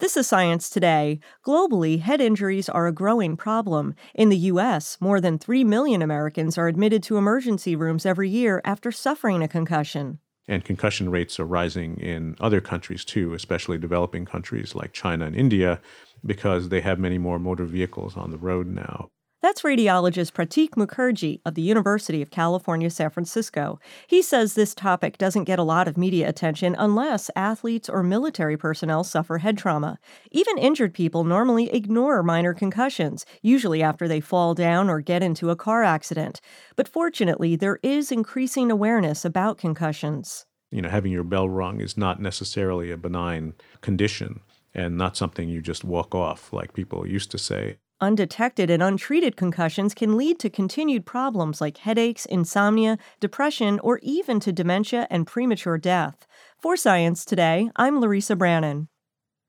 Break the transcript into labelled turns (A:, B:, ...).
A: This is Science Today. Globally, head injuries are a growing problem. In the U.S., more than 3 million Americans are admitted to emergency rooms every year after suffering a concussion.
B: And concussion rates are rising in other countries too, especially developing countries like China and India, because they have many more motor vehicles on the road now.
A: That's radiologist Pratik Mukherjee of the University of California, San Francisco. He says this topic doesn't get a lot of media attention unless athletes or military personnel suffer head trauma. Even injured people normally ignore minor concussions, usually after they fall down or get into a car accident. But fortunately, there is increasing awareness about concussions.
B: You know, having your bell rung is not necessarily a benign condition and not something you just walk off like people used to say.
A: Undetected and untreated concussions can lead to continued problems like headaches, insomnia, depression, or even to dementia and premature death. For Science Today, I'm Larissa Brannon.